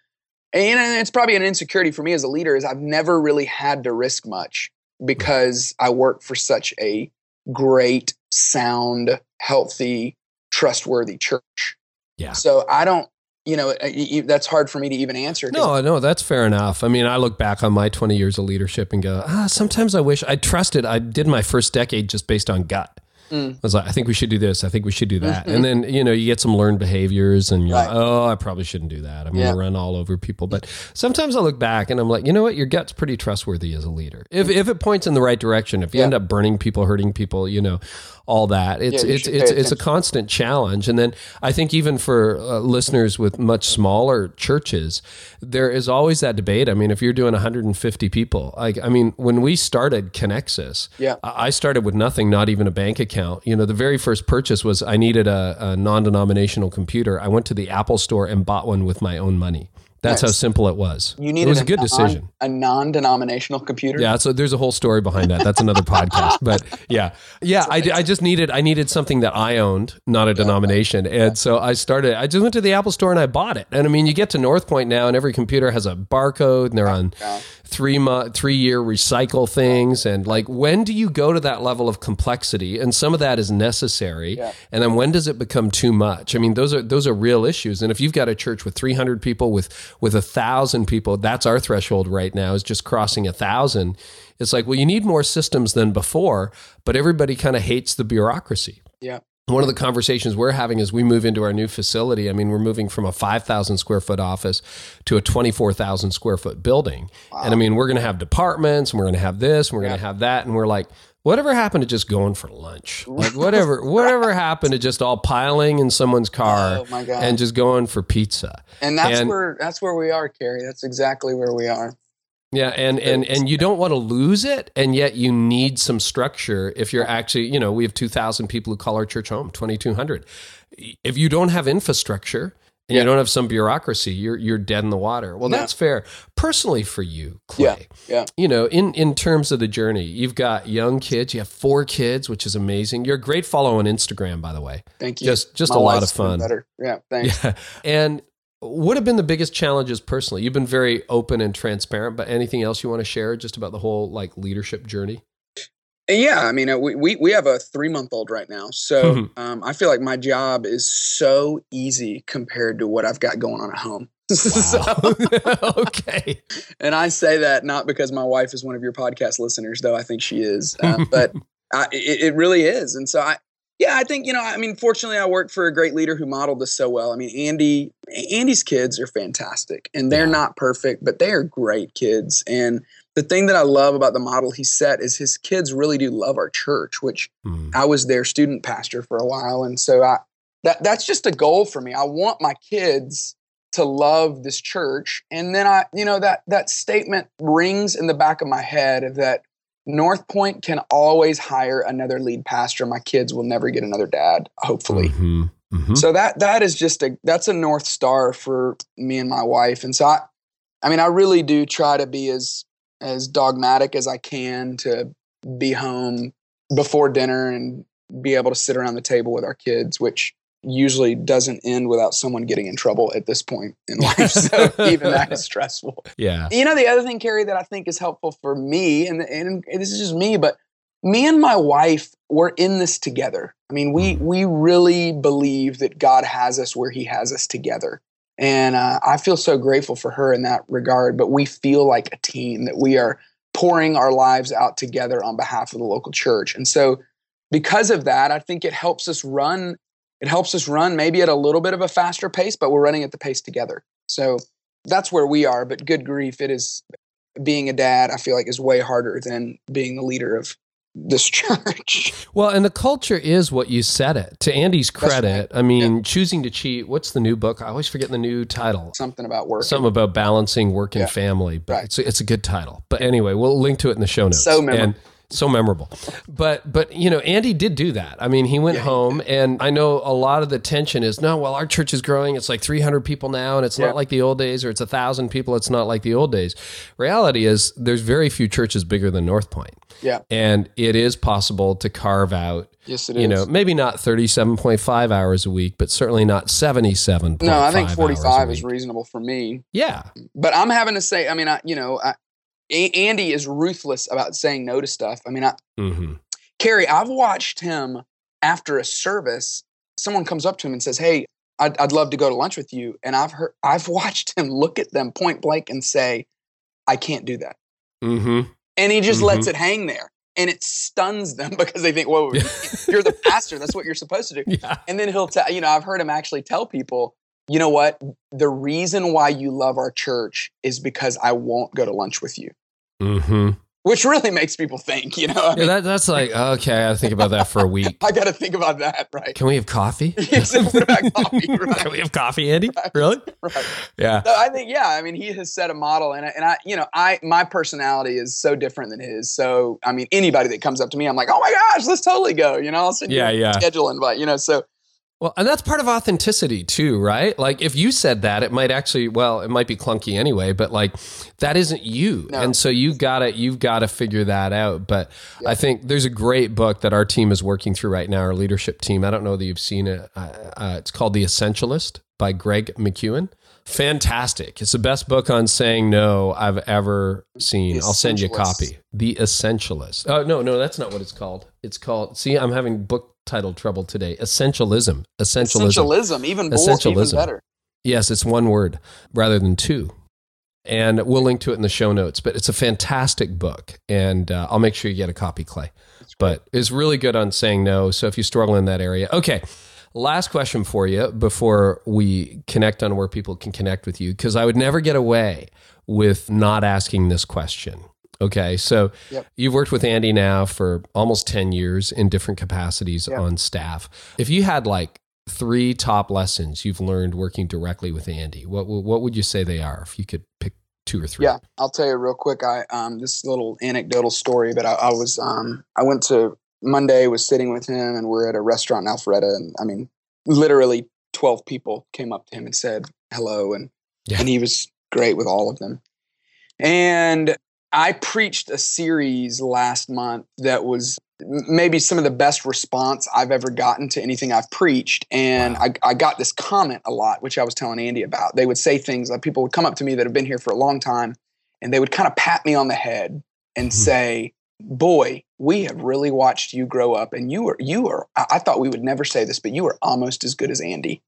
and it's probably an insecurity for me as a leader is I've never really had to risk much because I work for such a great, sound, healthy, trustworthy church. Yeah. So I don't you know, that's hard for me to even answer. No, no, that's fair enough. I mean, I look back on my 20 years of leadership and go, ah, sometimes I wish I trusted. I did my first decade just based on gut. Mm. I was like, I think we should do this. I think we should do that. Mm-hmm. And then, you know, you get some learned behaviors and you're right. like, oh, I probably shouldn't do that. I'm yeah. going to run all over people. But sometimes I look back and I'm like, you know what? Your gut's pretty trustworthy as a leader. If, if it points in the right direction, if you yeah. end up burning people, hurting people, you know, all that. It's yeah, it's it's it's a constant challenge. And then I think even for uh, listeners with much smaller churches, there is always that debate. I mean, if you're doing 150 people, like I mean, when we started Connexus, yeah. I started with nothing, not even a bank account. You know, the very first purchase was I needed a, a non-denominational computer. I went to the Apple store and bought one with my own money. That's how simple it was. You needed it was a, a good non, decision. A non-denominational computer. Yeah, so there's a whole story behind that. That's another podcast. But yeah, yeah, I, I just needed I needed something that I owned, not a denomination, and yeah. so I started. I just went to the Apple store and I bought it. And I mean, you get to North Point now, and every computer has a barcode, and they're on yeah three month, three year recycle things, and like when do you go to that level of complexity? And some of that is necessary, yeah. and then when does it become too much? I mean, those are those are real issues. And if you've got a church with three hundred people, with with a thousand people, that's our threshold right now is just crossing a thousand. It's like, well, you need more systems than before, but everybody kind of hates the bureaucracy. Yeah one of the conversations we're having as we move into our new facility, I mean, we're moving from a 5,000 square foot office to a 24,000 square foot building. Wow. And I mean, we're going to have departments and we're going to have this and we're yeah. going to have that. And we're like, whatever happened to just going for lunch? Like whatever, whatever happened to just all piling in someone's car oh and just going for pizza? And that's and, where, that's where we are, Carey. That's exactly where we are. Yeah, and and and you don't want to lose it, and yet you need some structure. If you're actually, you know, we have two thousand people who call our church home, twenty two hundred. If you don't have infrastructure and yeah. you don't have some bureaucracy, you're you're dead in the water. Well, that's fair. Personally, for you, Clay, yeah, yeah. You know, in in terms of the journey, you've got young kids. You have four kids, which is amazing. You're a great follow on Instagram, by the way. Thank you. Just just My a lot of fun. Better. Yeah, thanks. Yeah, and what have been the biggest challenges personally? You've been very open and transparent, but anything else you want to share just about the whole like leadership journey? Yeah, I mean, uh, we we, we have a three month old right now, so mm-hmm. um, I feel like my job is so easy compared to what I've got going on at home. Wow. so, okay, and I say that not because my wife is one of your podcast listeners, though I think she is, uh, but I, it, it really is, and so I yeah, I think you know. I mean, fortunately, I worked for a great leader who modeled this so well. I mean, Andy, Andy's kids are fantastic, and they're yeah. not perfect, but they are great kids. And the thing that I love about the model he set is his kids really do love our church, which mm. I was their student pastor for a while, and so I that that's just a goal for me. I want my kids to love this church, and then I, you know, that that statement rings in the back of my head that North Point can always hire another lead pastor. My kids will never get another dad, hopefully. Mm-hmm. Mm-hmm. So that that is just a that's a north star for me and my wife. And so I I mean I really do try to be as as dogmatic as I can to be home before dinner and be able to sit around the table with our kids, which usually doesn't end without someone getting in trouble at this point in life. So even that is stressful. Yeah. You know, the other thing, Carey, that I think is helpful for me, and, and this is just me, but me and my wife we're in this together. I mean, we we really believe that God has us where He has us together, and uh, I feel so grateful for her in that regard. But we feel like a team that we are pouring our lives out together on behalf of the local church, and so because of that, I think it helps us run. It helps us run maybe at a little bit of a faster pace, but we're running at the pace together. So that's where we are. But good grief, it is being a dad. I feel like is way harder than being the leader of this church. Well, and the culture is what you said it. To Andy's credit, right. I mean, yeah. choosing to cheat. What's the new book? I always forget the new title. Something about work. Something about balancing work and yeah. family. But right. it's, it's a good title. But anyway, we'll link to it in the show notes. So memorable. And so memorable. But but you know, Andy did do that. I mean, he went yeah, home, he and I know a lot of the tension is no. Well, our church is growing. It's like 300 people now, and it's yeah. not like the old days, or it's a thousand people. It's not like the old days. Reality is, there's very few churches bigger than North Point. Yeah, and it is possible to carve out. Yes, it you is. know, maybe not 37.5 hours a week, but certainly not 77. No, I think 45 is reasonable for me. Yeah, but I'm having to say, I mean, I, you know, I, Andy is ruthless about saying no to stuff. I mean, I, mm-hmm. Carey, I've watched him after a service. Someone comes up to him and says, "Hey, I'd, I'd love to go to lunch with you," and I've heard, I've watched him look at them point blank and say, "I can't do that," mm-hmm. and he just mm-hmm. lets it hang there. And it stuns them because they think, "Whoa, you're the pastor. That's what you're supposed to do." Yeah. And then he'll tell, you know, I've heard him actually tell people, you know what? The reason why you love our church is because I won't go to lunch with you. Mm-hmm. Which really makes people think, you know. I mean, yeah, that, that's like okay. I think about that for a week. I got to think about that, right? Can we have coffee? coffee right? Can we have coffee, Andy? Right. Really? Right. Yeah. So I think yeah. I mean, he has set a model, and I, and I, you know, I my personality is so different than his. So I mean, anybody that comes up to me, I'm like, oh my gosh, let's totally go. You know, I'll send yeah, you yeah. schedule invite. You know, so well, and that's part of authenticity too, right? Like if you said that, it might actually, well, it might be clunky anyway, but like that isn't you. No. And so you've got to, you've got to figure that out. But yeah. I think there's a great book that our team is working through right now, our leadership team. I don't know that you've seen it. Uh, uh, it's called The Essentialist by Greg McKeown. Fantastic. It's the best book on saying no I've ever seen. I'll send you a copy. The Essentialist. Oh, no, no, that's not what it's called. It's called, see, I'm having book title trouble today. Essentialism. Essentialism. Essentialism. Even, Essentialism. even better. Yes, it's one word rather than two. And we'll link to it in the show notes. But it's a fantastic book. And uh, I'll make sure you get a copy, Clay. But it's really good on saying no. So if you struggle in that area. Okay. Last question for you before we connect on where people can connect with you, because I would never get away with not asking this question. Okay. So yep. you've worked with Andy now for almost 10 years in different capacities yep. on staff. If you had like three top lessons you've learned working directly with Andy, what, what would you say they are if you could pick two or three? Yeah, I'll tell you real quick. I, um, this little anecdotal story, but I, I was, um, I went to Monday, was sitting with him and we're at a restaurant in Alpharetta. And I mean, literally 12 people came up to him and said hello. And, yeah. and he was great with all of them. And I preached a series last month that was maybe some of the best response I've ever gotten to anything I've preached. And wow. I, I, got this comment a lot, which I was telling Andy about. They would say things like people would come up to me that have been here for a long time and they would kind of pat me on the head and mm-hmm. say, Boy, we have really watched you grow up and you are you are I thought we would never say this, but you are almost as good as Andy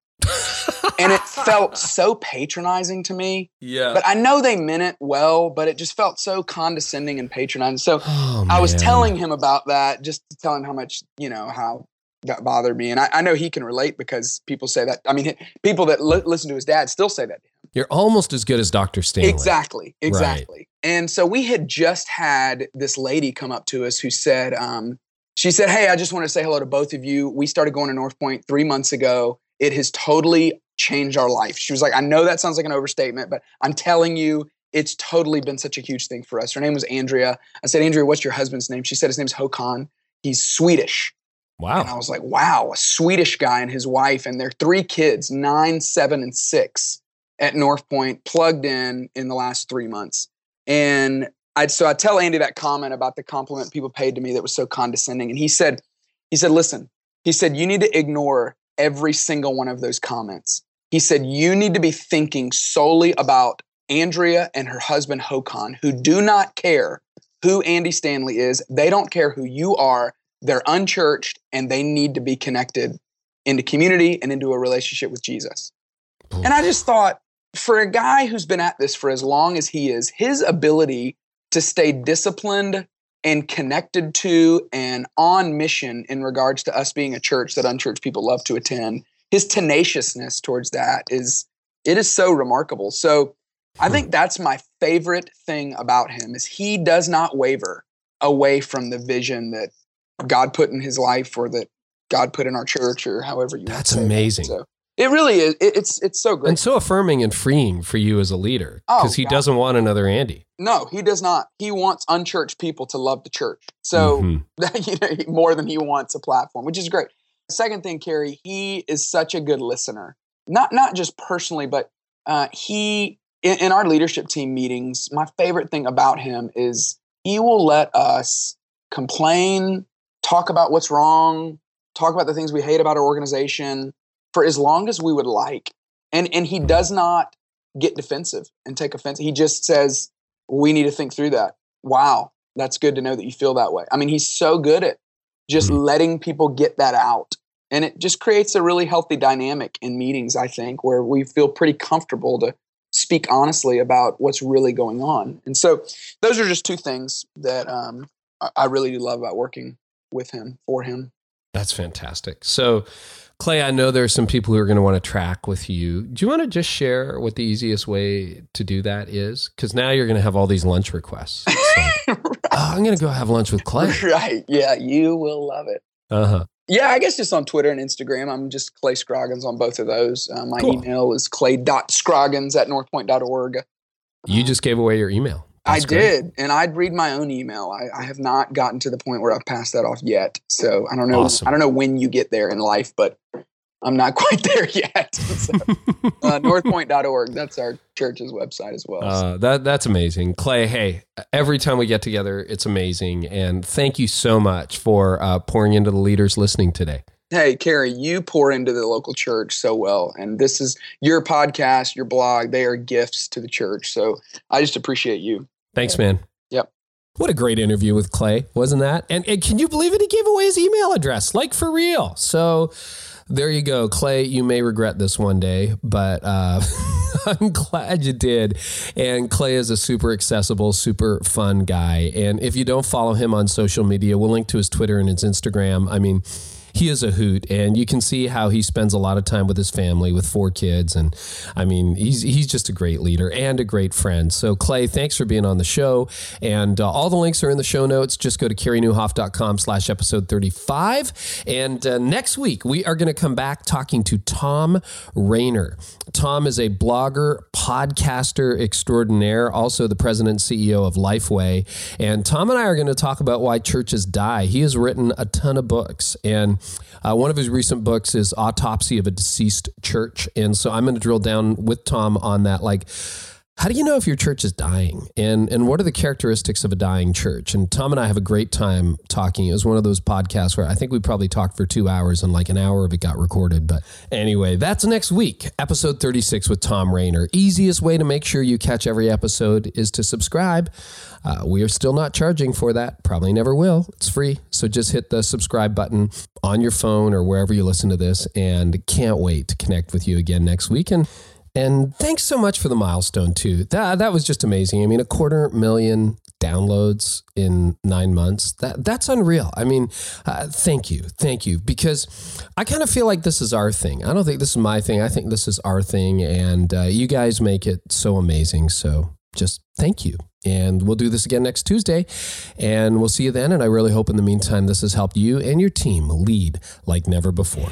and it felt so patronizing to me. Yeah. But I know they meant it well, but it just felt so condescending and patronizing. So oh, I was telling him about that just to tell him how much, you know, how that bothered me. And I, I know he can relate because people say that. I mean, people that li- listen to his dad still say that to him. You're almost as good as Dr. Stanley. Exactly. Exactly. Right. And so we had just had this lady come up to us who said, um, she said, Hey, I just want to say hello to both of you. We started going to North Point three months ago. It has totally changed our life. She was like, I know that sounds like an overstatement, but I'm telling you, it's totally been such a huge thing for us. Her name was Andrea. I said, Andrea, what's your husband's name? She said his name's Håkan. He's Swedish. Wow. And I was like, wow, a Swedish guy and his wife and their three kids, nine, seven, and six at North Point, plugged in in the last three months. And I so I tell Andy that comment about the compliment people paid to me that was so condescending. And he said, he said, listen, he said, you need to ignore every single one of those comments. He said, You need to be thinking solely about Andrea and her husband Håkan, who do not care who Andy Stanley is. They don't care who you are. They're unchurched and they need to be connected into community and into a relationship with Jesus. And I just thought, for a guy who's been at this for as long as he is, his ability to stay disciplined and connected to and on mission in regards to us being a church that unchurched people love to attend, his tenaciousness towards that is it is so remarkable. So I think hmm. that's my favorite thing about him is he does not waver away from the vision that God put in his life or that God put in our church or however you That's amazing. So it really is. It, it's it's so great and so affirming and freeing for you as a leader because Oh, he God. doesn't want another Andy. No, he does not. He wants unchurched people to love the church. So Mhm. you know, more than he wants a platform, which is great. Second thing, Carey, he is such a good listener. Not not just personally, but uh, he in, in our leadership team meetings. My favorite thing about him is he will let us complain, talk about what's wrong, talk about the things we hate about our organization for as long as we would like. And and he does not get defensive and take offense. He just says, "We need to think through that." Wow, that's good to know that you feel that way. I mean, he's so good at just Mhm. letting people get that out. And it just creates a really healthy dynamic in meetings, I think, where we feel pretty comfortable to speak honestly about what's really going on. And so those are just two things that um, I really do love about working with him, for him. That's fantastic. So, Clay, I know there are some people who are going to want to track with you. Do you want to just share what the easiest way to do that is? Because now you're going to have all these lunch requests. Like, oh, I'm going to go have lunch with Clay. right. Yeah, you will love it. Uh huh. Yeah, I guess just on Twitter and Instagram. I'm just Clay Scroggins on both of those. Uh, my Cool. email is clay.scroggins at northpoint.org. You just gave away your email. I That's great. did, and I'd read my own email. I, I have not gotten to the point where I've passed that off yet. So I don't know. Awesome. I don't know when you get there in life, but I'm not quite there yet. so, uh, northpoint.org. That's our church's website as well. So, Uh, that that's amazing, Clay. Hey, every time we get together, it's amazing, and thank you so much for uh, pouring into the leaders listening today. hey, Carey, you pour into the local church so well, and this is your podcast, your blog. They are gifts to the church. So I just appreciate you. Thanks, man. Yep. What a great interview with Clay, wasn't that? And, and can you believe it? He gave away his email address, like for real. So there you go, Clay. You may regret this one day, but uh, I'm glad you did. And Clay is a super accessible, super fun guy. And if you don't follow him on social media, we'll link to his Twitter and his Instagram. I mean, he is a hoot and you can see how he spends a lot of time with his family with four kids and i mean he's he's just a great leader and a great friend. So clay thanks for being on the show and uh, all the links are in the show notes. Just go to careynieuwhof.com slash episode 35 and uh, next week we are going to come back talking to Thom Rainer. Tom is a blogger podcaster extraordinaire also the president and ceo of lifeway and tom and i are going to talk about why churches die. He has written a ton of books and uh, one of his recent books is Autopsy of a Deceased Church. And so I'm going to drill down with Tom on that. Like, how do you know if your church is dying? And and what are the characteristics of a dying church? And Tom and I have a great time talking. It was one of those podcasts where I think we probably talked for two hours and like an hour of it got recorded. But anyway, that's next week, episode 36 with Thom Rainer. Easiest way to make sure you catch every episode is to subscribe. Uh, we are still not charging for that. Probably never will. It's free. So just hit the subscribe button on your phone or wherever you listen to this. And can't wait to connect with you again next week. And and thanks so much for the milestone too. That that was just amazing. I mean, a quarter million downloads in nine months. That that's unreal. I mean, uh, thank you, thank you, because I kind of feel like this is our thing. I don't think this is my thing. I think this is our thing, and uh, you guys make it so amazing. So just thank you. And we'll do this again next Tuesday. And we'll see you then. And I really hope in the meantime, this has helped you and your team lead like never before.